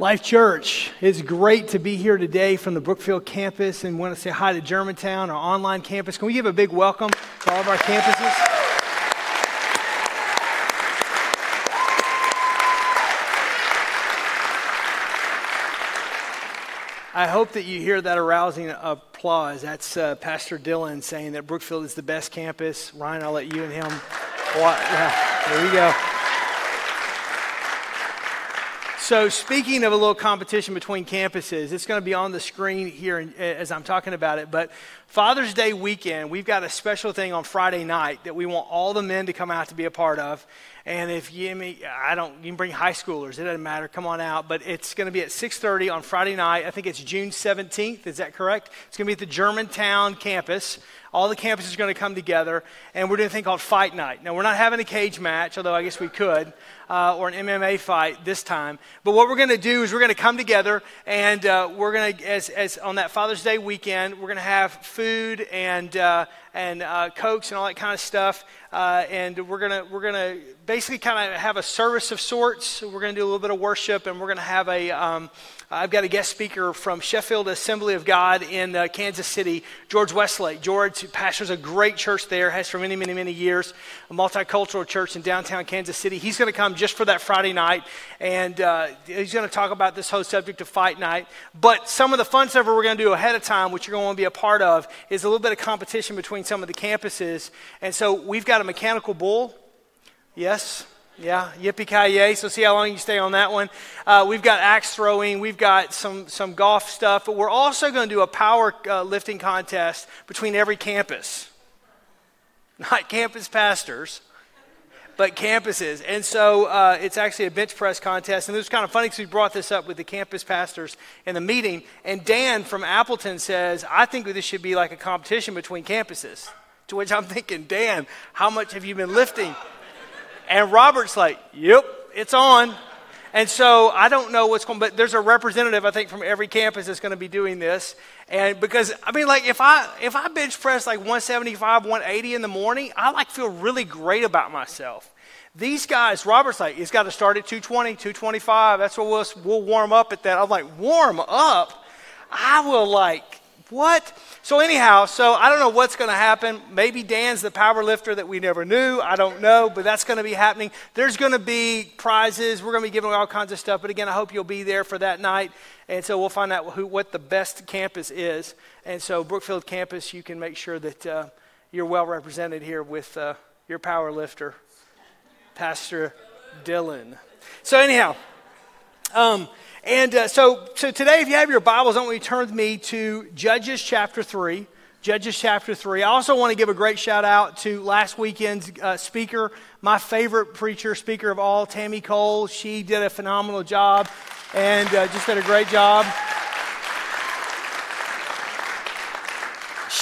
Life Church, it's great to be here today from the Brookfield campus and want to say hi to Germantown, our online campus. Can we give a big welcome to all of our campuses? I hope that you hear that arousing applause. That's uh, Pastor Dylan saying that Brookfield is the best campus. Ryan, I'll let you and him. Yeah, there you go. So, speaking of a little competition between campuses, it's going to be on the screen here as I'm talking about it. But Father's Day weekend, we've got a special thing on Friday night that we want all the men to come out to be a part of. And if you, I don't, you can bring high schoolers. It doesn't matter. Come on out. But it's going to be at 6:30 on Friday night. I think it's June 17th. Is that correct? It's going to be at the Germantown campus. All the campuses are going to come together, and we're doing a thing called Fight Night. Now, we're not having a cage match, although I guess we could, uh, or an MMA fight this time. But what we're going to do is we're going to come together, and uh, we're going to, as, as on that Father's Day weekend, we're going to have food and uh, and uh, cokes and all that kind of stuff. Uh, and we're gonna we're gonna basically kind of have a service of sorts. We're gonna do a little bit of worship, and we're gonna have a. Um, I've got a guest speaker from Sheffield Assembly of God in uh, Kansas City, George Westlake. George pastors a great church there, has for many, many, many years, a multicultural church in downtown Kansas City. He's going to come just for that Friday night, and uh, he's going to talk about this whole subject of fight night. But some of the fun stuff we're going to do ahead of time, which you're going to want to be a part of, is a little bit of competition between some of the campuses. And so we've got a mechanical bull. Yes, yeah, yippee ki yay! So see how long you stay on that one. Uh, we've got axe throwing. We've got some some golf stuff. But we're also going to do a power uh, lifting contest between every campus, not campus pastors, but campuses. And so uh, it's actually a bench press contest. And it was kind of funny because we brought this up with the campus pastors in the meeting. And Dan from Appleton says, "I think this should be like a competition between campuses." To which I'm thinking, Dan, how much have you been lifting? And Robert's like, yep, it's on. And so I don't know what's going, but there's a representative I think from every campus that's going to be doing this. And because I mean, like if I if I bench press like 175, 180 in the morning, I like feel really great about myself. These guys, Robert's like, it's got to start at 220, 225. That's what we'll, we'll warm up at that. I'm like, warm up? I will like what? So, anyhow, so I don't know what's going to happen. Maybe Dan's the power lifter that we never knew. I don't know, but that's going to be happening. There's going to be prizes. We're going to be giving all kinds of stuff. But again, I hope you'll be there for that night. And so we'll find out who, what the best campus is. And so, Brookfield campus, you can make sure that uh, you're well represented here with uh, your power lifter, Pastor Dylan. So, anyhow, um, and uh, so, so today, if you have your Bibles, I want you to turn with me to Judges chapter 3. Judges chapter 3. I also want to give a great shout out to last weekend's uh, speaker, my favorite preacher, speaker of all, Tammy Cole. She did a phenomenal job and uh, just did a great job.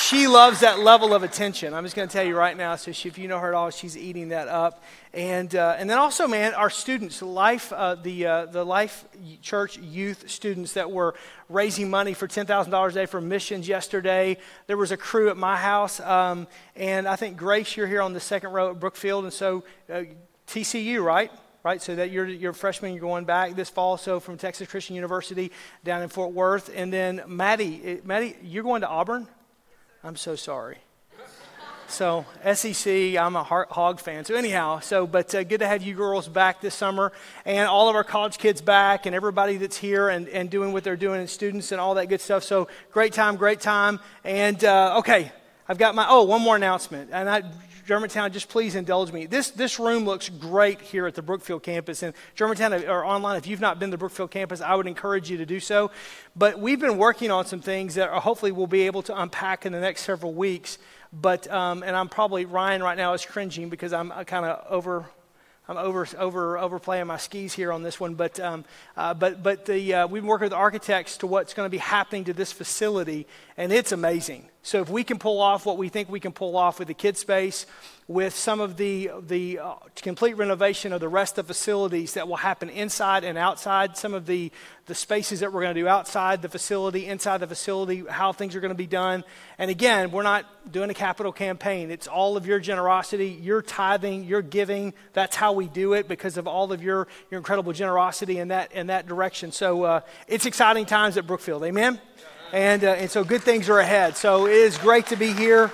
she loves that level of attention. I'm just going to tell you right now. So she, if you know her at all, she's eating that up. And uh, and then also, man, our students, life, uh, the uh, the Life Church youth students that were raising money for ten thousand dollars a day for missions yesterday. There was a crew at my house, um, and I think Grace, you're here on the second row at Brookfield, and so uh, TCU, right? right? So that you're, you're a freshman, you're going back this fall, so from Texas Christian University down in Fort Worth. And then Maddie, eh, Maddie, you're going to Auburn? I'm so sorry. So SEC, I'm a hog fan. So anyhow, so but uh, good to have you girls back this summer, and all of our college kids back, and everybody that's here and, and doing what they're doing, and students and all that good stuff. So great time, great time. And uh, okay, I've got my oh one more announcement, and I Germantown, just please indulge me. This, this room looks great here at the Brookfield campus. And Germantown or online, if you've not been to the Brookfield campus, I would encourage you to do so. But we've been working on some things that hopefully we'll be able to unpack in the next several weeks. But, um, and I'm probably, Ryan right now is cringing because I'm kind of over I'm over, over, overplaying my skis here on this one, but, um, uh, but, but the, uh, we've been working with architects to what's going to be happening to this facility, and it's amazing. So if we can pull off what we think we can pull off with the kid space, with some of the, the uh, complete renovation of the rest of facilities that will happen inside and outside, some of the, the spaces that we're going to do outside the facility, inside the facility, how things are going to be done. And again, we're not doing a capital campaign. It's all of your generosity, your tithing, your giving. That's how we do it because of all of your, your incredible generosity in that, in that direction. So uh, it's exciting times at Brookfield. Amen? And, uh, and so good things are ahead. So it is great to be here.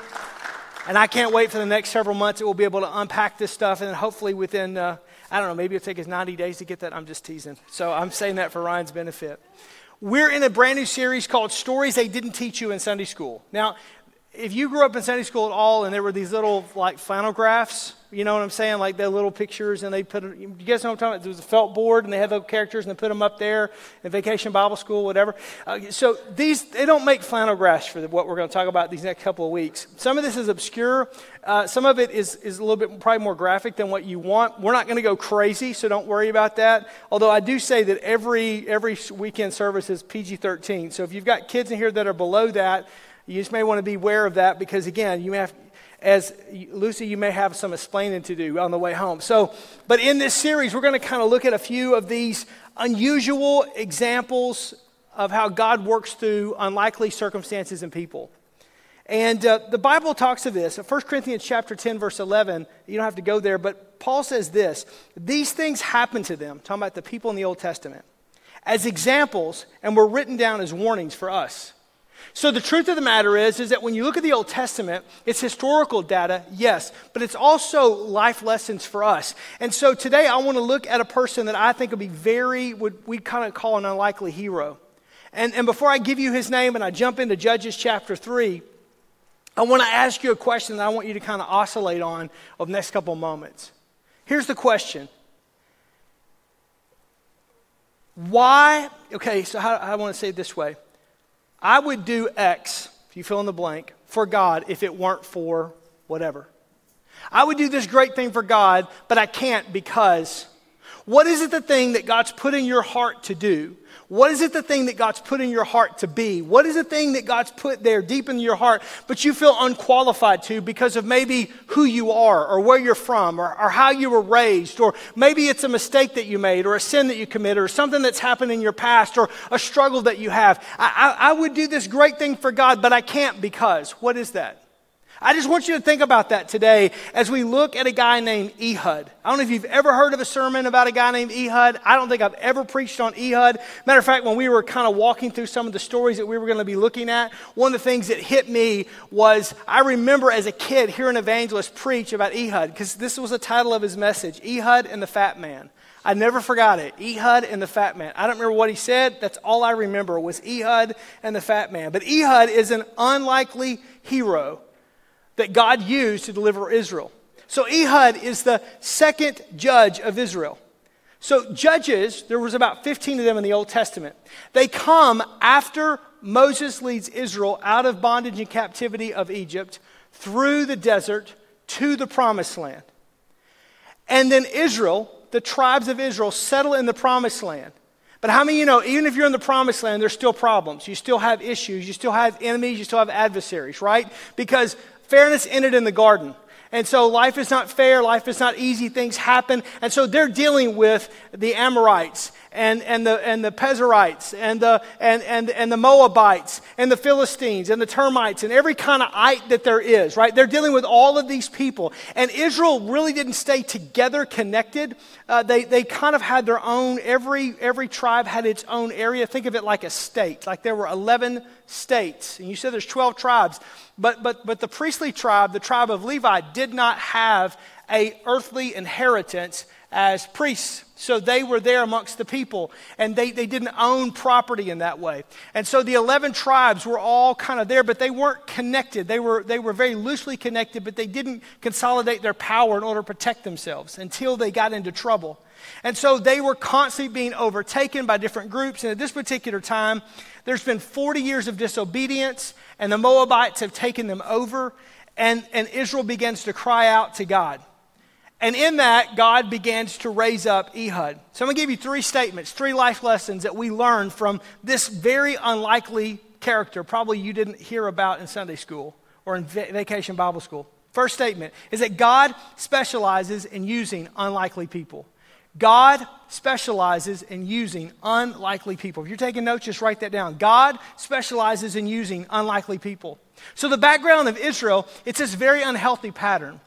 And I can't wait for the next several months that we'll be able to unpack this stuff. And then hopefully within, uh, I don't know, maybe it'll take us 90 days to get that. I'm just teasing. So I'm saying that for Ryan's benefit. We're in a brand new series called Stories They Didn't Teach You in Sunday School. Now, if you grew up in Sunday school at all and there were these little like flannel graphs, you know what I'm saying? Like the little pictures, and they put, you guys know what I'm talking about? There was a felt board, and they had the characters, and they put them up there in vacation Bible school, whatever. Uh, so these, they don't make flannel graphs for the, what we're going to talk about these next couple of weeks. Some of this is obscure. Uh, some of it is, is a little bit probably more graphic than what you want. We're not going to go crazy, so don't worry about that. Although I do say that every, every weekend service is PG 13. So if you've got kids in here that are below that, you just may want to be aware of that because, again, you may have, as Lucy, you may have some explaining to do on the way home. So, but in this series, we're going to kind of look at a few of these unusual examples of how God works through unlikely circumstances and people. And uh, the Bible talks of this. 1 Corinthians chapter 10, verse 11, you don't have to go there, but Paul says this These things happen to them, talking about the people in the Old Testament, as examples and were written down as warnings for us so the truth of the matter is, is that when you look at the Old Testament, it's historical data, yes, but it's also life lessons for us. And so today I want to look at a person that I think would be very, would we kind of call an unlikely hero. And, and before I give you his name and I jump into Judges chapter 3, I want to ask you a question that I want you to kind of oscillate on over the next couple of moments. Here's the question. Why, okay, so how, I want to say it this way. I would do X, if you fill in the blank, for God if it weren't for whatever. I would do this great thing for God, but I can't because what is it the thing that God's put in your heart to do what is it the thing that God's put in your heart to be? What is the thing that God's put there deep in your heart, but you feel unqualified to because of maybe who you are or where you're from or, or how you were raised? Or maybe it's a mistake that you made or a sin that you committed or something that's happened in your past or a struggle that you have. I, I, I would do this great thing for God, but I can't because. What is that? I just want you to think about that today as we look at a guy named Ehud. I don't know if you've ever heard of a sermon about a guy named Ehud. I don't think I've ever preached on Ehud. Matter of fact, when we were kind of walking through some of the stories that we were going to be looking at, one of the things that hit me was I remember as a kid hearing an evangelist preach about Ehud because this was the title of his message Ehud and the Fat Man. I never forgot it. Ehud and the Fat Man. I don't remember what he said. That's all I remember was Ehud and the Fat Man. But Ehud is an unlikely hero that God used to deliver Israel. So Ehud is the second judge of Israel. So judges, there was about 15 of them in the Old Testament. They come after Moses leads Israel out of bondage and captivity of Egypt through the desert to the promised land. And then Israel, the tribes of Israel, settle in the promised land. But how many you know, even if you're in the promised land, there's still problems. You still have issues. You still have enemies. You still have adversaries, right? Because Fairness ended in the garden. And so life is not fair, life is not easy, things happen. And so they're dealing with the Amorites and, and, the, and the Perizzites and the, and, and, and the Moabites and the Philistines and the termites and every kind of ite that there is, right? They're dealing with all of these people. And Israel really didn't stay together, connected. Uh, they, they kind of had their own, every, every tribe had its own area. Think of it like a state, like there were 11 states. And you said there's 12 tribes. But, but, but the priestly tribe, the tribe of Levi, did not have a earthly inheritance as priests. So they were there amongst the people, and they, they didn't own property in that way. And so the 11 tribes were all kind of there, but they weren't connected. They were, they were very loosely connected, but they didn't consolidate their power in order to protect themselves until they got into trouble. And so they were constantly being overtaken by different groups. And at this particular time, there's been 40 years of disobedience, and the Moabites have taken them over, and, and Israel begins to cry out to God. And in that, God begins to raise up Ehud. So I'm going to give you three statements, three life lessons that we learn from this very unlikely character probably you didn't hear about in Sunday school or in vacation Bible school. First statement is that God specializes in using unlikely people. God specializes in using unlikely people. If you're taking notes, just write that down. God specializes in using unlikely people. So, the background of Israel, it's this very unhealthy pattern.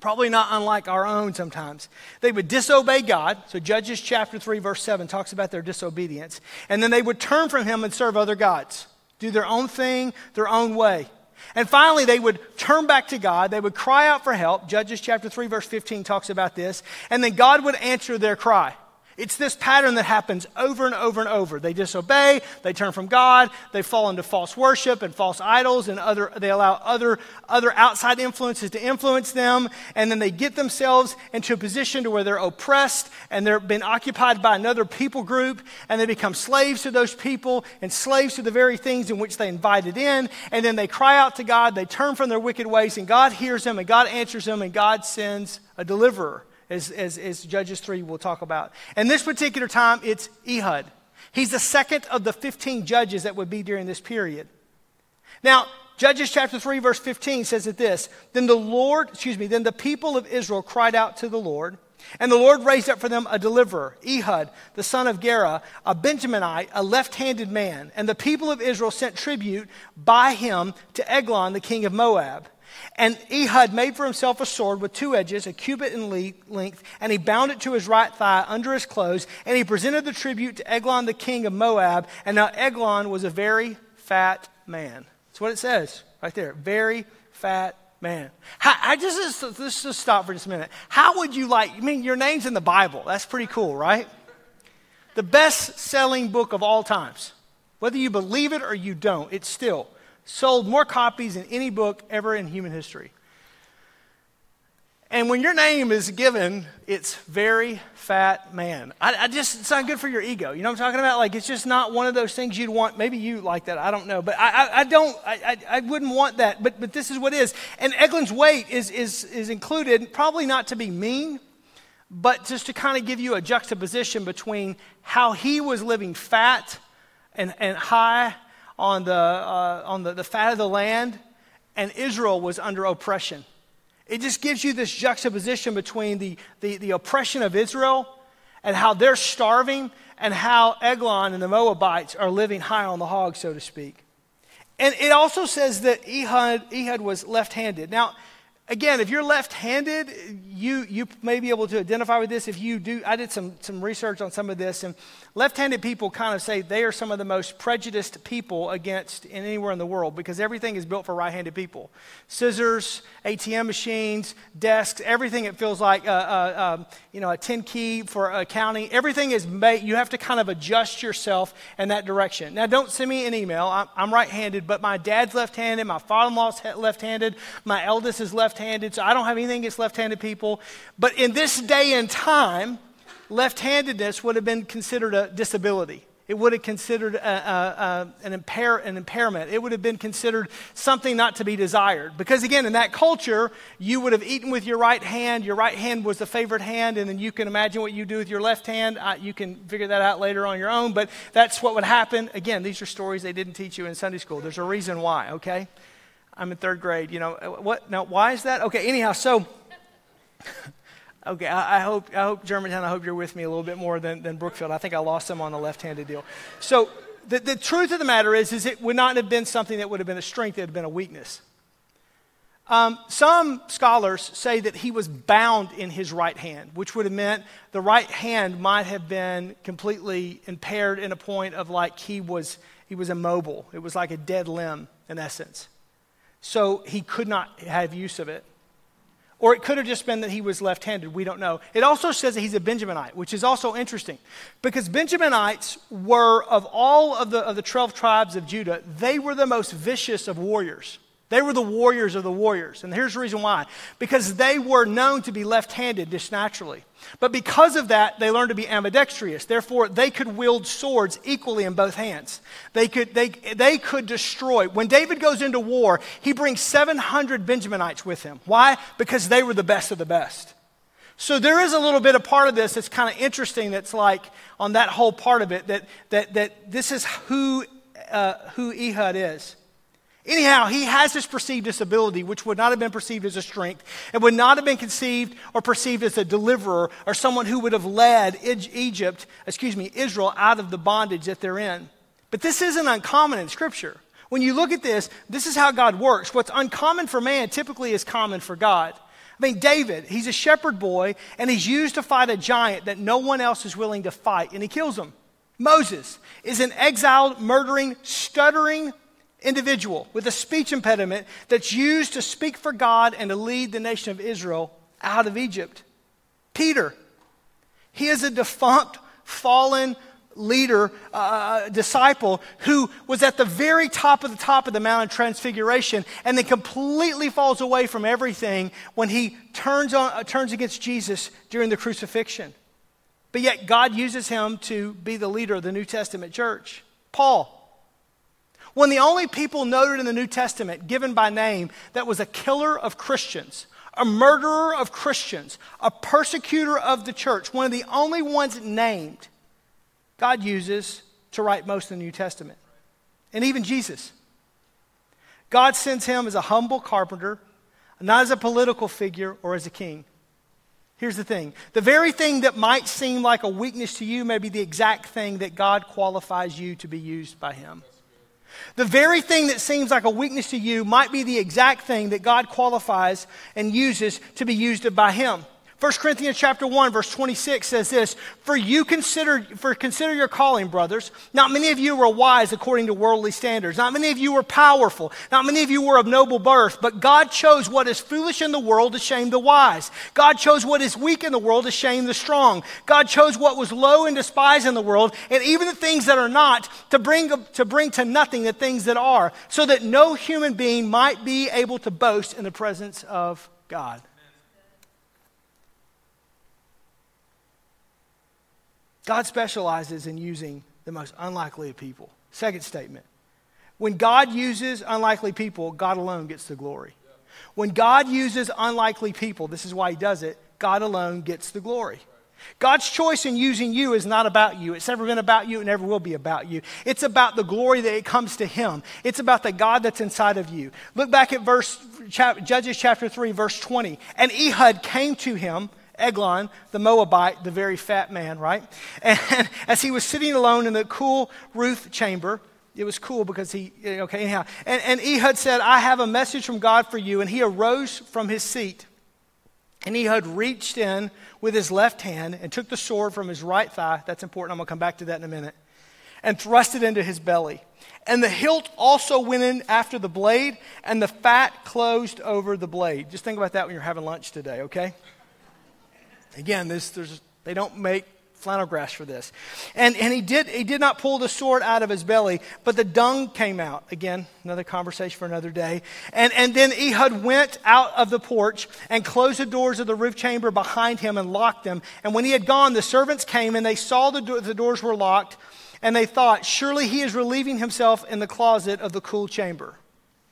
Probably not unlike our own sometimes. They would disobey God. So, Judges chapter 3, verse 7 talks about their disobedience. And then they would turn from Him and serve other gods, do their own thing, their own way. And finally, they would turn back to God. They would cry out for help. Judges chapter 3, verse 15 talks about this. And then God would answer their cry. It's this pattern that happens over and over and over. They disobey, they turn from God, they fall into false worship and false idols, and other, they allow other, other outside influences to influence them, and then they get themselves into a position to where they're oppressed and they're been occupied by another people group, and they become slaves to those people and slaves to the very things in which they invited in, and then they cry out to God, they turn from their wicked ways, and God hears them, and God answers them, and God sends a deliverer as, as, as Judges 3 will talk about. And this particular time, it's Ehud. He's the second of the 15 judges that would be during this period. Now, Judges chapter 3, verse 15 says it this Then the Lord, excuse me, then the people of Israel cried out to the Lord, and the Lord raised up for them a deliverer, Ehud, the son of Gera, a Benjaminite, a left handed man. And the people of Israel sent tribute by him to Eglon, the king of Moab. And Ehud made for himself a sword with two edges, a cubit in length, and he bound it to his right thigh under his clothes, and he presented the tribute to Eglon the king of Moab. And now Eglon was a very fat man. That's what it says right there. Very fat man. How, I just let's just stop for just a minute. How would you like? I mean, your name's in the Bible. That's pretty cool, right? The best-selling book of all times. Whether you believe it or you don't, it's still sold more copies than any book ever in human history. And when your name is given, it's very fat man. I, I, just, it's not good for your ego. You know what I'm talking about? Like, it's just not one of those things you'd want. Maybe you like that. I don't know. But I, I, I don't, I, I wouldn't want that. But, but this is what is. And Eglon's weight is, is, is included, probably not to be mean, but just to kind of give you a juxtaposition between how he was living fat and, and high on, the, uh, on the, the fat of the land, and Israel was under oppression. It just gives you this juxtaposition between the, the, the oppression of Israel and how they're starving and how Eglon and the Moabites are living high on the hog, so to speak. And it also says that Ehud, Ehud was left handed. Now, again, if you're left-handed, you, you may be able to identify with this. If you do, I did some, some research on some of this, and left-handed people kind of say they are some of the most prejudiced people against in anywhere in the world because everything is built for right-handed people. Scissors, ATM machines, desks, everything. It feels like a, a, a you know a 10 key for accounting. Everything is made. You have to kind of adjust yourself in that direction. Now, don't send me an email. I'm, I'm right-handed, but my dad's left-handed. My father-in-law's left-handed. My eldest is left handed, so I don't have anything against left handed people. But in this day and time, left handedness would have been considered a disability. It would have considered a, a, a, an, impair, an impairment. It would have been considered something not to be desired. Because again, in that culture, you would have eaten with your right hand. Your right hand was the favorite hand, and then you can imagine what you do with your left hand. Uh, you can figure that out later on your own, but that's what would happen. Again, these are stories they didn't teach you in Sunday school. There's a reason why, okay? I'm in third grade. You know, what? Now, why is that? Okay, anyhow, so, okay, I, I, hope, I hope Germantown, I hope you're with me a little bit more than, than Brookfield. I think I lost them on the left handed deal. So, the, the truth of the matter is, is it would not have been something that would have been a strength, it would have been a weakness. Um, some scholars say that he was bound in his right hand, which would have meant the right hand might have been completely impaired in a point of like he was, he was immobile. It was like a dead limb in essence so he could not have use of it. Or it could have just been that he was left handed. We don't know. It also says that he's a Benjaminite, which is also interesting because Benjaminites were, of all of the, of the 12 tribes of Judah, they were the most vicious of warriors. They were the warriors of the warriors. And here's the reason why because they were known to be left handed just naturally. But because of that, they learned to be ambidextrous. Therefore, they could wield swords equally in both hands. They could, they, they could destroy. When David goes into war, he brings 700 Benjaminites with him. Why? Because they were the best of the best. So there is a little bit of part of this that's kind of interesting that's like on that whole part of it that, that, that this is who uh, who Ehud is. Anyhow, he has this perceived disability, which would not have been perceived as a strength. It would not have been conceived or perceived as a deliverer or someone who would have led Egypt, excuse me, Israel out of the bondage that they're in. But this isn't uncommon in Scripture. When you look at this, this is how God works. What's uncommon for man typically is common for God. I mean, David, he's a shepherd boy, and he's used to fight a giant that no one else is willing to fight, and he kills him. Moses is an exiled, murdering, stuttering individual with a speech impediment that's used to speak for God and to lead the nation of Israel out of Egypt. Peter, he is a defunct, fallen leader, uh, disciple who was at the very top of the top of the Mount of Transfiguration and then completely falls away from everything when he turns, on, uh, turns against Jesus during the crucifixion. But yet, God uses him to be the leader of the New Testament church. Paul. One of the only people noted in the New Testament, given by name, that was a killer of Christians, a murderer of Christians, a persecutor of the church, one of the only ones named God uses to write most of the New Testament. And even Jesus. God sends him as a humble carpenter, not as a political figure or as a king. Here's the thing the very thing that might seem like a weakness to you may be the exact thing that God qualifies you to be used by him. The very thing that seems like a weakness to you might be the exact thing that God qualifies and uses to be used by him. 1 Corinthians chapter 1 verse 26 says this, "For you consider for consider your calling, brothers. Not many of you were wise according to worldly standards. Not many of you were powerful. Not many of you were of noble birth, but God chose what is foolish in the world to shame the wise. God chose what is weak in the world to shame the strong. God chose what was low and despised in the world, and even the things that are not to bring to bring to nothing the things that are, so that no human being might be able to boast in the presence of God." God specializes in using the most unlikely of people. Second statement. When God uses unlikely people, God alone gets the glory. When God uses unlikely people, this is why he does it, God alone gets the glory. God's choice in using you is not about you. It's never been about you. It never will be about you. It's about the glory that it comes to Him. It's about the God that's inside of you. Look back at verse, Judges chapter 3, verse 20. And Ehud came to him Eglon, the Moabite, the very fat man, right? And as he was sitting alone in the cool roof chamber, it was cool because he, okay, anyhow. And, and Ehud said, I have a message from God for you. And he arose from his seat. And Ehud reached in with his left hand and took the sword from his right thigh. That's important. I'm going to come back to that in a minute. And thrust it into his belly. And the hilt also went in after the blade, and the fat closed over the blade. Just think about that when you're having lunch today, okay? Again, this, they don't make flannel graphs for this. And, and he, did, he did not pull the sword out of his belly, but the dung came out. Again, another conversation for another day. And, and then Ehud went out of the porch and closed the doors of the roof chamber behind him and locked them. And when he had gone, the servants came and they saw the, do- the doors were locked. And they thought, surely he is relieving himself in the closet of the cool chamber.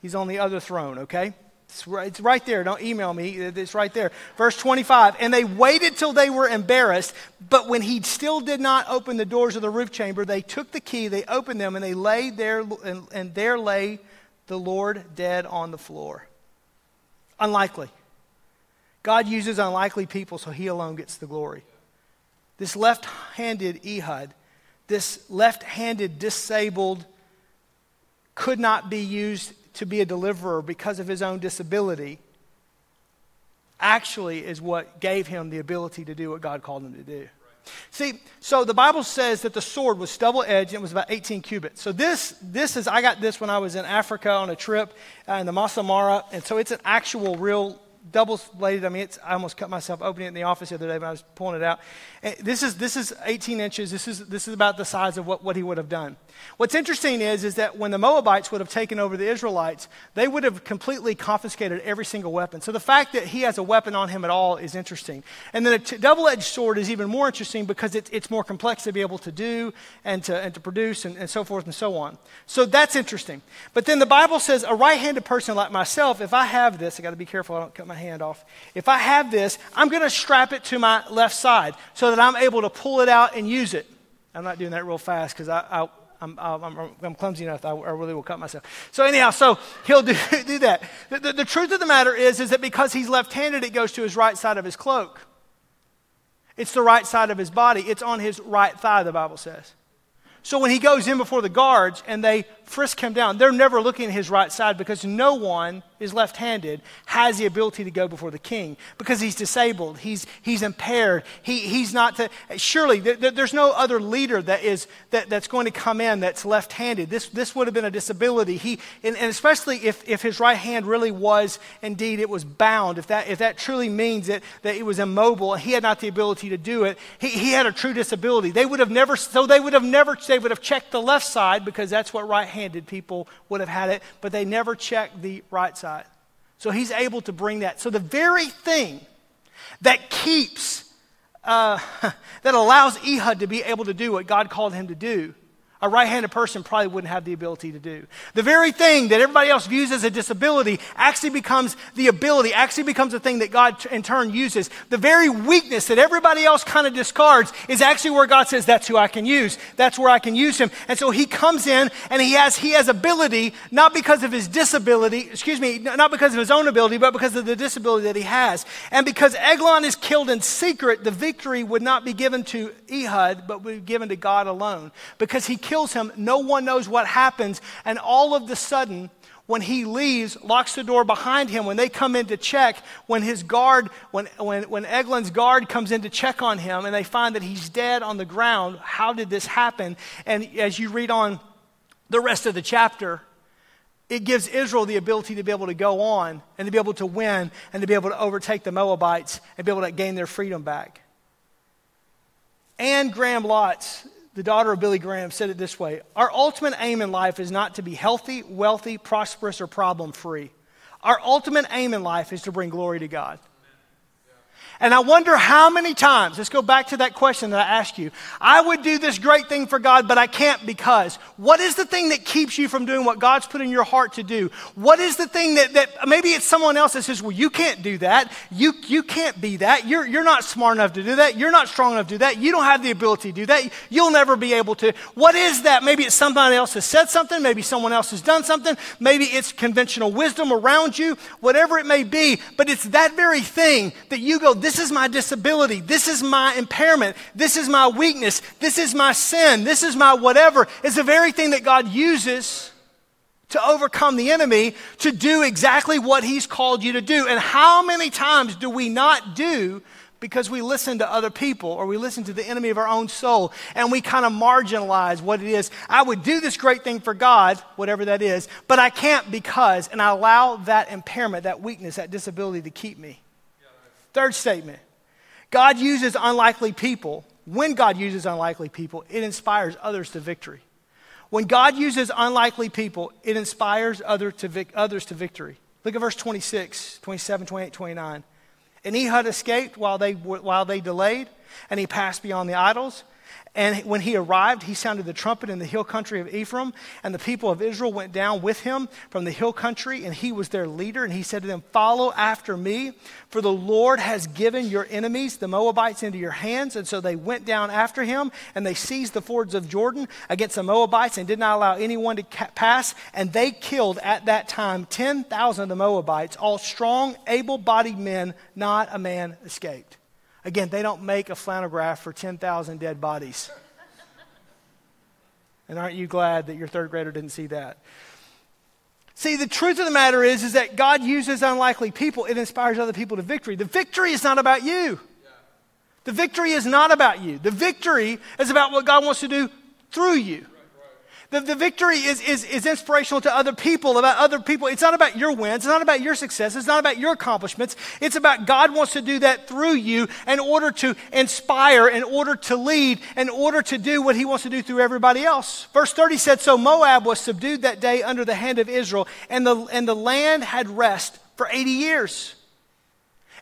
He's on the other throne, okay? It's right, it's right there. Don't email me. It's right there. Verse 25. And they waited till they were embarrassed, but when he still did not open the doors of the roof chamber, they took the key, they opened them, and they laid there, and, and there lay the Lord dead on the floor. Unlikely. God uses unlikely people, so he alone gets the glory. This left handed Ehud, this left handed disabled, could not be used to be a deliverer because of his own disability actually is what gave him the ability to do what God called him to do. See, so the Bible says that the sword was double edged and it was about 18 cubits. So this, this is, I got this when I was in Africa on a trip uh, in the Masai Mara. And so it's an actual real double bladed. I mean, it's, I almost cut myself opening it in the office the other day when I was pulling it out. Eh, this is, this is 18 inches. This is, this is about the size of what, what he would have done. What's interesting is, is that when the Moabites would have taken over the Israelites, they would have completely confiscated every single weapon. So the fact that he has a weapon on him at all is interesting. And then a t- double edged sword is even more interesting because it, it's more complex to be able to do and to, and to produce and, and so forth and so on. So that's interesting. But then the Bible says a right handed person like myself, if I have this, I got to be careful I don't cut my hand off. If I have this, I'm going to strap it to my left side so that I'm able to pull it out and use it. I'm not doing that real fast because I, I I'm, I'm, I'm clumsy enough. I, I, really will cut myself. So anyhow, so he'll do, do that. The, the, the truth of the matter is, is that because he's left-handed, it goes to his right side of his cloak. It's the right side of his body. It's on his right thigh, the Bible says. So when he goes in before the guards and they frisk him down, they're never looking at his right side because no one is left handed, has the ability to go before the king because he's disabled, he's, he's impaired, he, he's not to, surely there, there's no other leader that is, that, that's going to come in that's left handed. This, this would have been a disability. He, and, and, especially if, if his right hand really was indeed, it was bound, if that, if that truly means that, that it was immobile he had not the ability to do it, he, he had a true disability. They would have never, so they would have never, they would have checked the left side because that's what right handed people would have had it, but they never checked the right side. So he's able to bring that. So the very thing that keeps, uh, that allows Ehud to be able to do what God called him to do a right handed person probably wouldn't have the ability to do. The very thing that everybody else views as a disability actually becomes the ability, actually becomes a thing that God in turn uses. The very weakness that everybody else kind of discards is actually where God says, That's who I can use. That's where I can use him. And so he comes in and he has, he has ability, not because of his disability, excuse me, not because of his own ability, but because of the disability that he has. And because Eglon is killed in secret, the victory would not be given to Ehud, but would be given to God alone. Because he kills him. No one knows what happens. And all of the sudden, when he leaves, locks the door behind him, when they come in to check, when his guard, when, when, when Eglon's guard comes in to check on him and they find that he's dead on the ground, how did this happen? And as you read on the rest of the chapter, it gives Israel the ability to be able to go on and to be able to win and to be able to overtake the Moabites and be able to gain their freedom back. Anne Graham Lotz the daughter of Billy Graham, said it this way Our ultimate aim in life is not to be healthy, wealthy, prosperous, or problem free. Our ultimate aim in life is to bring glory to God. And I wonder how many times, let's go back to that question that I asked you. I would do this great thing for God, but I can't because. What is the thing that keeps you from doing what God's put in your heart to do? What is the thing that, that maybe it's someone else that says, well, you can't do that. You, you can't be that. You're, you're not smart enough to do that. You're not strong enough to do that. You don't have the ability to do that. You'll never be able to. What is that? Maybe it's somebody else has said something. Maybe someone else has done something. Maybe it's conventional wisdom around you, whatever it may be. But it's that very thing that you go, this is my disability. This is my impairment. This is my weakness. This is my sin. This is my whatever. It's the very thing that God uses to overcome the enemy to do exactly what He's called you to do. And how many times do we not do because we listen to other people or we listen to the enemy of our own soul and we kind of marginalize what it is. I would do this great thing for God, whatever that is, but I can't because, and I allow that impairment, that weakness, that disability to keep me. Third statement God uses unlikely people. When God uses unlikely people, it inspires others to victory. When God uses unlikely people, it inspires other to vic- others to victory. Look at verse 26, 27, 28, 29. And Ehud escaped while they, while they delayed, and he passed beyond the idols. And when he arrived, he sounded the trumpet in the hill country of Ephraim, and the people of Israel went down with him from the hill country, and he was their leader. And he said to them, Follow after me, for the Lord has given your enemies, the Moabites, into your hands. And so they went down after him, and they seized the fords of Jordan against the Moabites, and did not allow anyone to pass. And they killed at that time 10,000 of the Moabites, all strong, able bodied men, not a man escaped. Again, they don't make a flannel graph for 10,000 dead bodies. And aren't you glad that your third grader didn't see that? See, the truth of the matter is, is that God uses unlikely people. It inspires other people to victory. The victory is not about you. The victory is not about you. The victory is about what God wants to do through you. The, the victory is, is, is inspirational to other people, about other people. It's not about your wins. It's not about your success. It's not about your accomplishments. It's about God wants to do that through you in order to inspire, in order to lead, in order to do what he wants to do through everybody else. Verse 30 said, So Moab was subdued that day under the hand of Israel, and the, and the land had rest for 80 years.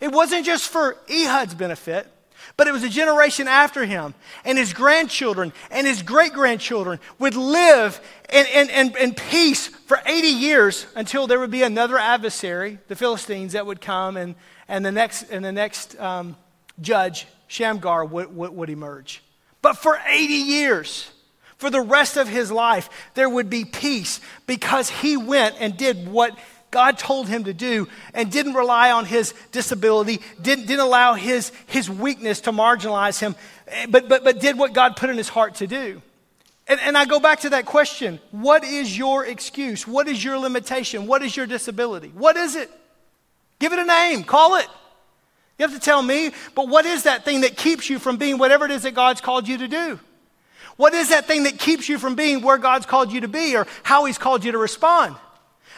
It wasn't just for Ehud's benefit. But it was a generation after him, and his grandchildren and his great grandchildren would live in, in, in, in, peace for 80 years until there would be another adversary, the Philistines, that would come, and, and the next, and the next um, judge, Shamgar, would, would, would emerge. But for 80 years, for the rest of his life, there would be peace because he went and did what God told him to do and didn't rely on his disability, didn't, didn't allow his, his weakness to marginalize him, eh, but, but, but did what God put in his heart to do. And, and I go back to that question what is your excuse? What is your limitation? What is your disability? What is it? Give it a name, call it. You have to tell me, but what is that thing that keeps you from being whatever it is that God's called you to do? What is that thing that keeps you from being where God's called you to be or how He's called you to respond?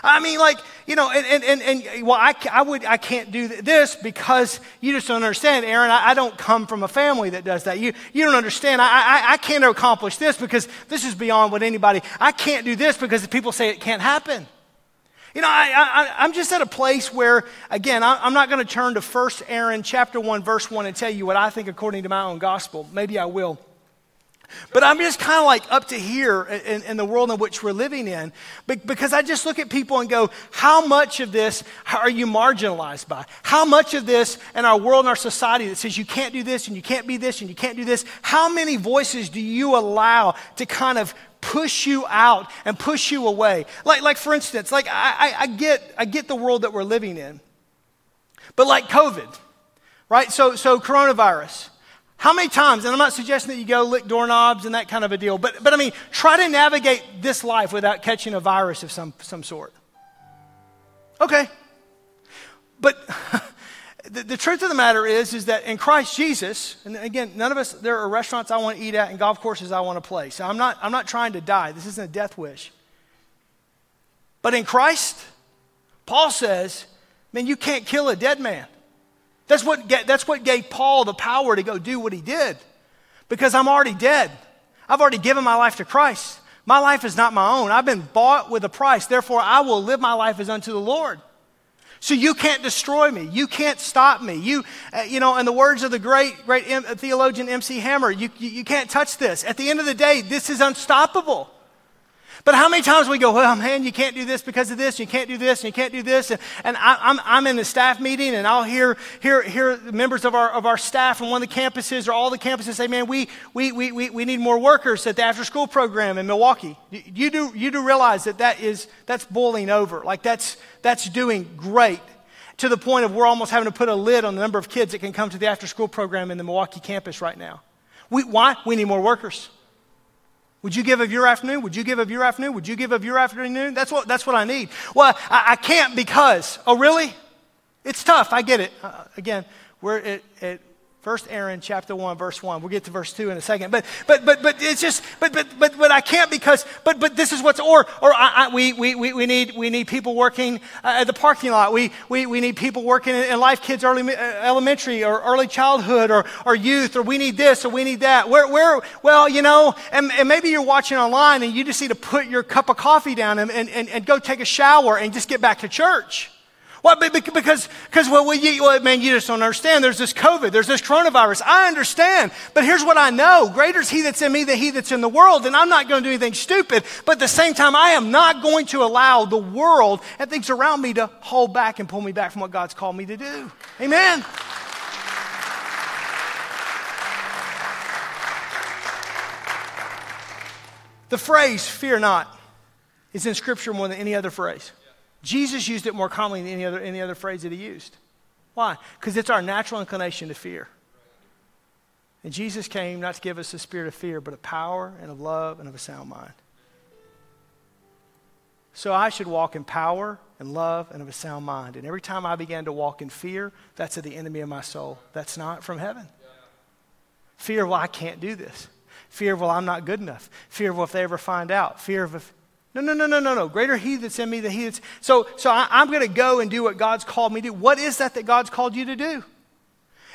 I mean, like, you know, and, and, and, and well, I, I, would, I can't do this because you just don't understand, Aaron. I, I don't come from a family that does that. You, you don't understand. I, I, I can't accomplish this because this is beyond what anybody, I can't do this because people say it can't happen. You know, I, I, am just at a place where, again, I, I'm not going to turn to 1 Aaron chapter 1, verse 1 and tell you what I think according to my own gospel. Maybe I will. But I'm just kind of like up to here in, in, the world in which we're living in because I just look at people and go, how much of this are you marginalized by? How much of this in our world and our society that says you can't do this and you can't be this and you can't do this, how many voices do you allow to kind of push you out and push you away? Like, like for instance, like I, I, I get, I get the world that we're living in, but like COVID, right? So, so coronavirus. How many times, and I'm not suggesting that you go lick doorknobs and that kind of a deal, but, but I mean, try to navigate this life without catching a virus of some, some sort. Okay. But the, the, truth of the matter is, is that in Christ Jesus, and again, none of us, there are restaurants I want to eat at and golf courses I want to play. So I'm not, I'm not trying to die. This isn't a death wish. But in Christ, Paul says, man, you can't kill a dead man. That's what, that's what gave Paul the power to go do what he did. Because I'm already dead. I've already given my life to Christ. My life is not my own. I've been bought with a price. Therefore, I will live my life as unto the Lord. So you can't destroy me. You can't stop me. You, uh, you know, in the words of the great, great M- theologian M.C. Hammer, you, you, you can't touch this. At the end of the day, this is unstoppable. But how many times we go, well, man, you can't do this because of this, you can't do this, and you can't do this. And, and I, am I'm, I'm in the staff meeting, and I'll hear, hear, hear members of our, of our staff from one of the campuses or all the campuses say, man, we, we, we, we, we need more workers at the after school program in Milwaukee. You do, you do realize that, that is, that's boiling over. Like that's, that's doing great to the point of we're almost having to put a lid on the number of kids that can come to the after school program in the Milwaukee campus right now. We, why? We need more workers. Would you give of your afternoon? Would you give of your afternoon? Would you give of your afternoon? That's what, that's what I need. Well, I, I can't because. Oh, really? It's tough. I get it. Uh, again, we're at, at First Aaron chapter 1, verse 1. We'll get to verse 2 in a second. But but but but it's just but but but but I can't because but but this is what's or or I, I, we, we we need we need people working uh, at the parking lot. We we, we need people working in, in Life Kids early uh, elementary or early childhood or or youth or we need this or we need that. Where where well, you know, and, and maybe you're watching online and you just need to put your cup of coffee down and, and, and go take a shower and just get back to church. Because, because well, well, man, you just don't understand. There's this COVID, there's this coronavirus. I understand. But here's what I know greater is He that's in me than He that's in the world. And I'm not going to do anything stupid. But at the same time, I am not going to allow the world and things around me to hold back and pull me back from what God's called me to do. Amen. The phrase, fear not, is in Scripture more than any other phrase. Jesus used it more commonly than any other, any other phrase that he used. Why? Because it's our natural inclination to fear. And Jesus came not to give us a spirit of fear, but of power and of love and of a sound mind. So I should walk in power and love and of a sound mind. And every time I began to walk in fear, that's of the enemy of my soul. That's not from heaven. Fear, well, I can't do this. Fear, well, I'm not good enough. Fear, well, if they ever find out. Fear of if no, no, no, no, no, no. Greater He that's in me than He that's. So, so I, am going to go and do what God's called me to do. What is that that God's called you to do?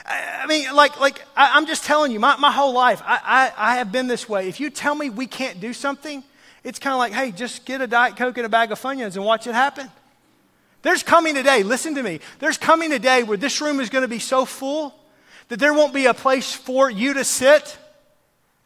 I, I mean, like, like I, am just telling you, my, my whole life, I, I, I have been this way. If you tell me we can't do something, it's kind of like, hey, just get a Diet Coke and a bag of Funyuns and watch it happen. There's coming a day, listen to me, there's coming a day where this room is going to be so full that there won't be a place for you to sit.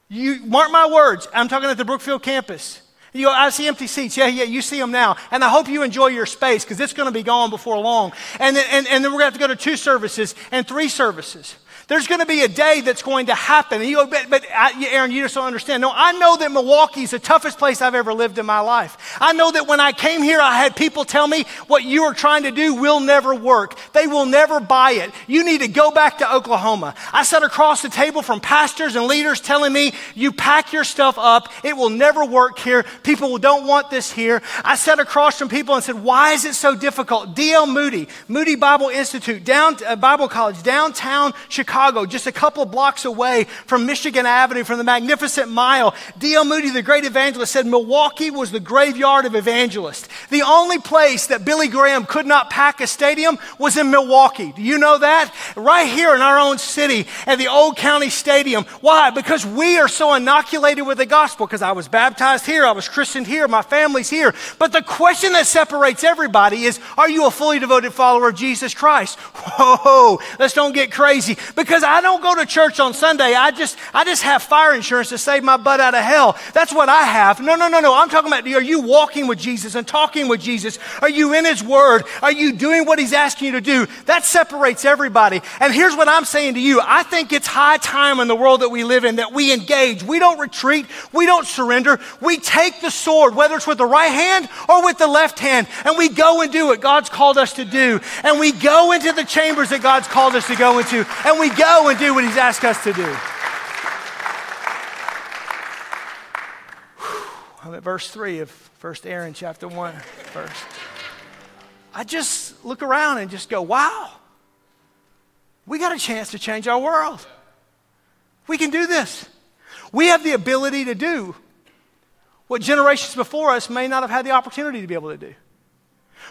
You mark my words, I'm talking at the Brookfield campus. You go, I see empty seats. Yeah, yeah, you see them now. And I hope you enjoy your space because it's going to be gone before long. And then, and, and then we're going to have to go to two services and three services. There's going to be a day that's going to happen. And you go, but, but Aaron, you just don't understand. No, I know that Milwaukee is the toughest place I've ever lived in my life. I know that when I came here, I had people tell me what you are trying to do will never work. They will never buy it. You need to go back to Oklahoma. I sat across the table from pastors and leaders telling me, you pack your stuff up. It will never work here. People don't want this here. I sat across from people and said, why is it so difficult? D.L. Moody, Moody Bible Institute, down, uh, Bible College, downtown Chicago. Chicago, just a couple of blocks away from Michigan Avenue, from the Magnificent Mile, D.L. Moody, the great evangelist, said Milwaukee was the graveyard of evangelists. The only place that Billy Graham could not pack a stadium was in Milwaukee. Do you know that? Right here in our own city at the Old County Stadium. Why? Because we are so inoculated with the gospel. Because I was baptized here, I was christened here, my family's here. But the question that separates everybody is are you a fully devoted follower of Jesus Christ? Whoa, let's don't get crazy. Because because I don't go to church on Sunday. I just, I just have fire insurance to save my butt out of hell. That's what I have. No, no, no, no. I'm talking about are you walking with Jesus and talking with Jesus? Are you in His Word? Are you doing what He's asking you to do? That separates everybody. And here's what I'm saying to you. I think it's high time in the world that we live in that we engage. We don't retreat. We don't surrender. We take the sword, whether it's with the right hand or with the left hand, and we go and do what God's called us to do. And we go into the chambers that God's called us to go into. And we go and do what He's asked us to do. I'm at verse 3 of 1 Aaron chapter 1 first. I just look around and just go, wow, we got a chance to change our world. We can do this. We have the ability to do what generations before us may not have had the opportunity to be able to do.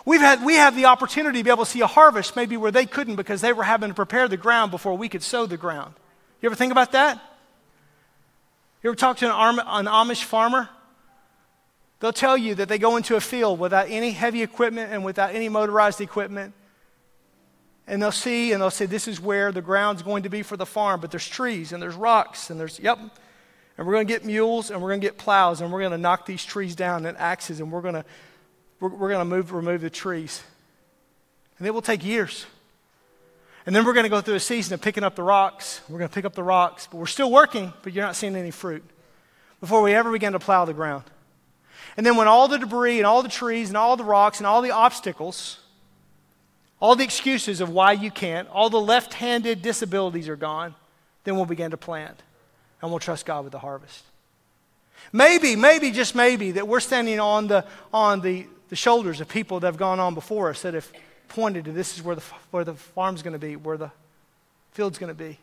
We've had, we have the opportunity to be able to see a harvest maybe where they couldn't because they were having to prepare the ground before we could sow the ground. You ever think about that? You ever talk to an, an Amish farmer? They'll tell you that they go into a field without any heavy equipment and without any motorized equipment. And they'll see and they'll say, This is where the ground's going to be for the farm, but there's trees and there's rocks and there's, yep. And we're going to get mules and we're going to get plows and we're going to knock these trees down and axes and we're going to we're, we're going to move, remove the trees. And it will take years. And then we're going to go through a season of picking up the rocks. We're going to pick up the rocks, but we're still working, but you're not seeing any fruit before we ever begin to plow the ground. And then when all the debris and all the trees and all the rocks and all the obstacles, all the excuses of why you can't, all the left handed disabilities are gone, then we'll begin to plant and we'll trust God with the harvest. Maybe, maybe, just maybe, that we're standing on the, on the, the shoulders of people that have gone on before us that have pointed to this is where the, where the farm's going to be, where the field's going to be.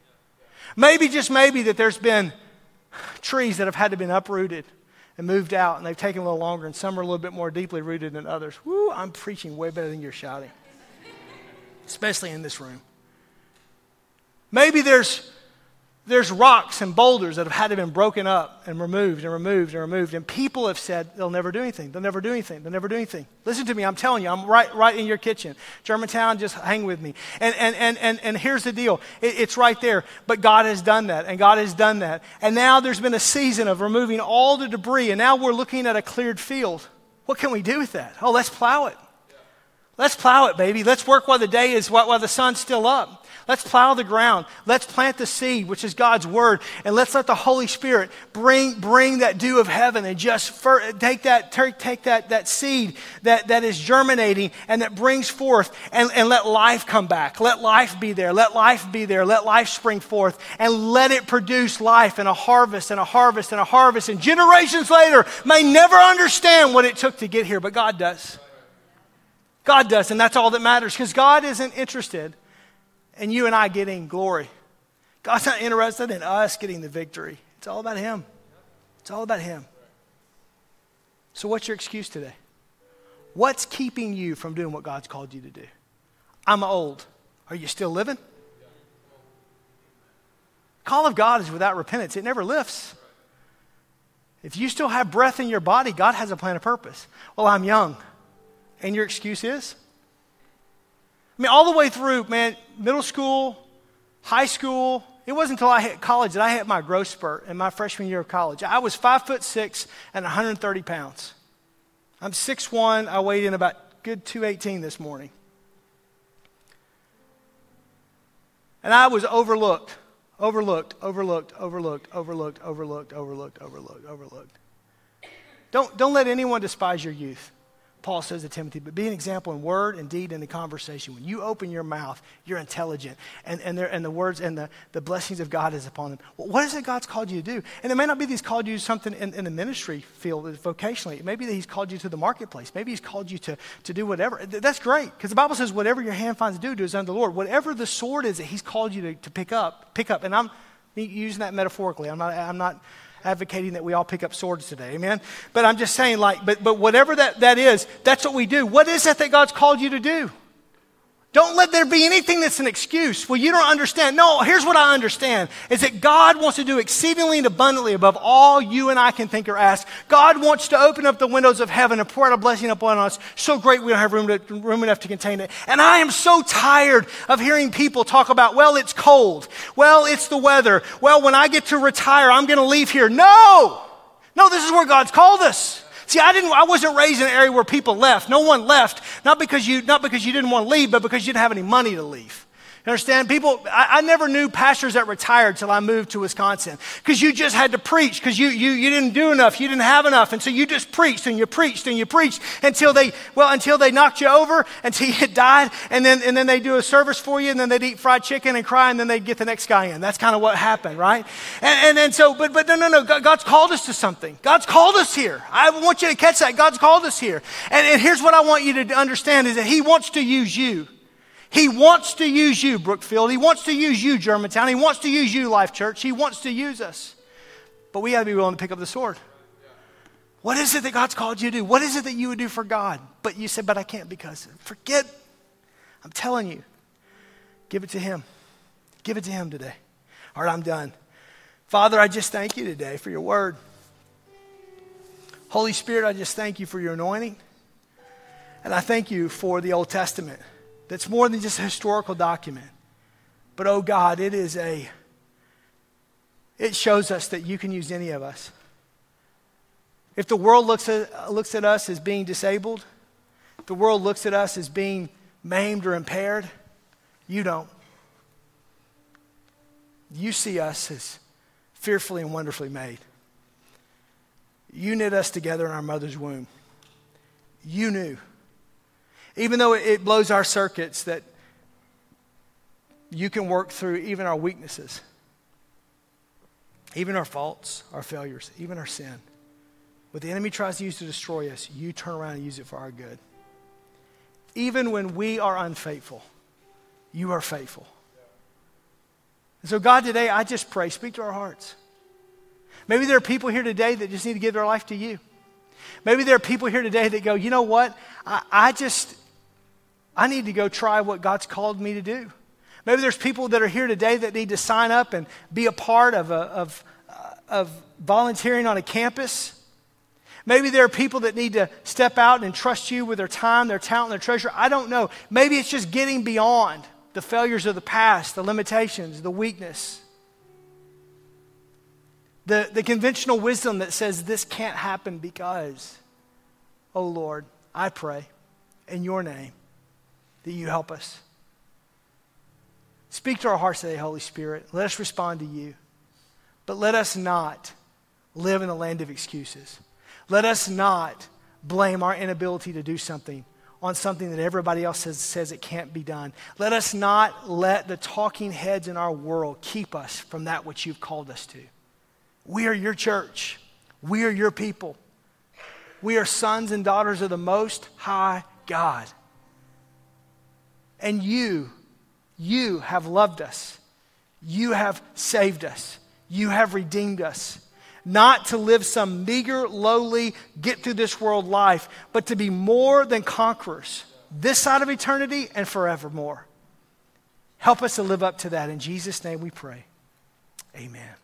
Maybe, just maybe, that there's been trees that have had to be uprooted and moved out, and they've taken a little longer, and some are a little bit more deeply rooted than others. Woo, I'm preaching way better than you're shouting, especially in this room. Maybe there's there's rocks and boulders that have had to been broken up and removed and removed and removed. And people have said they'll never do anything. They'll never do anything. They'll never do anything. Listen to me. I'm telling you, I'm right, right in your kitchen. Germantown, just hang with me. And, and, and, and, and here's the deal it, it's right there. But God has done that, and God has done that. And now there's been a season of removing all the debris, and now we're looking at a cleared field. What can we do with that? Oh, let's plow it. Let's plow it, baby. Let's work while the day is, while the sun's still up. Let's plow the ground. Let's plant the seed, which is God's word, and let's let the Holy Spirit bring, bring that dew of heaven and just for, take that, take that, that seed that, that is germinating and that brings forth and, and let life come back. Let life be there. Let life be there. Let life spring forth and let it produce life and a harvest and a harvest and a harvest. And generations later may never understand what it took to get here, but God does. God does, and that's all that matters because God isn't interested and you and I getting glory. God's not interested in us getting the victory. It's all about Him. It's all about Him. So, what's your excuse today? What's keeping you from doing what God's called you to do? I'm old. Are you still living? Call of God is without repentance, it never lifts. If you still have breath in your body, God has a plan of purpose. Well, I'm young. And your excuse is? I mean, all the way through, man, middle school, high school, it wasn't until I hit college that I hit my growth spurt in my freshman year of college. I was five foot six and 130 pounds. I'm 6'1. I weighed in about good 218 this morning. And I was overlooked Overlooked, overlooked, overlooked, overlooked, overlooked, overlooked, overlooked, overlooked. Don't, don't let anyone despise your youth. Paul says to Timothy, but be an example in word and deed and in conversation. When you open your mouth, you're intelligent, and, and, and the words and the, the blessings of God is upon them. Well, what is it God's called you to do? And it may not be that He's called you to something in, in the ministry field, vocationally. It may be that He's called you to the marketplace. Maybe He's called you to, to do whatever. That's great, because the Bible says, whatever your hand finds to do, do is unto the Lord. Whatever the sword is that He's called you to, to pick up, pick up. And I'm using that metaphorically. I'm not, I'm not advocating that we all pick up swords today. Amen. But I'm just saying, like, but, but whatever that, that is, that's what we do. What is it that God's called you to do? Don't let there be anything that's an excuse. Well, you don't understand. No, here's what I understand is that God wants to do exceedingly and abundantly above all you and I can think or ask. God wants to open up the windows of heaven and pour out a blessing upon us so great we don't have room, to, room enough to contain it. And I am so tired of hearing people talk about, well, it's cold. Well, it's the weather. Well, when I get to retire, I'm going to leave here. No! No, this is where God's called us. See, I didn't I wasn't raised in an area where people left. No one left, not because you not because you didn't want to leave, but because you didn't have any money to leave. You understand? People, I, I, never knew pastors that retired till I moved to Wisconsin because you just had to preach because you, you, you didn't do enough. You didn't have enough. And so you just preached and you preached and you preached until they, well, until they knocked you over, until you died. And then, and then they do a service for you and then they'd eat fried chicken and cry and then they'd get the next guy in. That's kind of what happened, right? And, and, and so, but, but no, no, no. God's called us to something. God's called us here. I want you to catch that. God's called us here. And, and here's what I want you to understand is that He wants to use you. He wants to use you, Brookfield. He wants to use you, Germantown. He wants to use you, Life Church. He wants to use us. But we got to be willing to pick up the sword. What is it that God's called you to do? What is it that you would do for God? But you said, but I can't because. Forget. I'm telling you. Give it to Him. Give it to Him today. All right, I'm done. Father, I just thank you today for your word. Holy Spirit, I just thank you for your anointing. And I thank you for the Old Testament that's more than just a historical document. But oh God, it is a, it shows us that you can use any of us. If the world looks at, looks at us as being disabled, the world looks at us as being maimed or impaired, you don't. You see us as fearfully and wonderfully made. You knit us together in our mother's womb. You knew even though it blows our circuits, that you can work through even our weaknesses, even our faults, our failures, even our sin. What the enemy tries to use to destroy us, you turn around and use it for our good. Even when we are unfaithful, you are faithful. And so, God, today, I just pray, speak to our hearts. Maybe there are people here today that just need to give their life to you. Maybe there are people here today that go, you know what? I, I just, I need to go try what God's called me to do. Maybe there's people that are here today that need to sign up and be a part of, a, of, uh, of volunteering on a campus. Maybe there are people that need to step out and trust you with their time, their talent, their treasure. I don't know. Maybe it's just getting beyond the failures of the past, the limitations, the weakness. The, the conventional wisdom that says this can't happen because, oh Lord, I pray in your name that you help us. Speak to our hearts today, Holy Spirit. Let us respond to you. But let us not live in a land of excuses. Let us not blame our inability to do something on something that everybody else says, says it can't be done. Let us not let the talking heads in our world keep us from that which you've called us to. We are your church. We are your people. We are sons and daughters of the Most High God. And you, you have loved us. You have saved us. You have redeemed us. Not to live some meager, lowly, get through this world life, but to be more than conquerors this side of eternity and forevermore. Help us to live up to that. In Jesus' name we pray. Amen.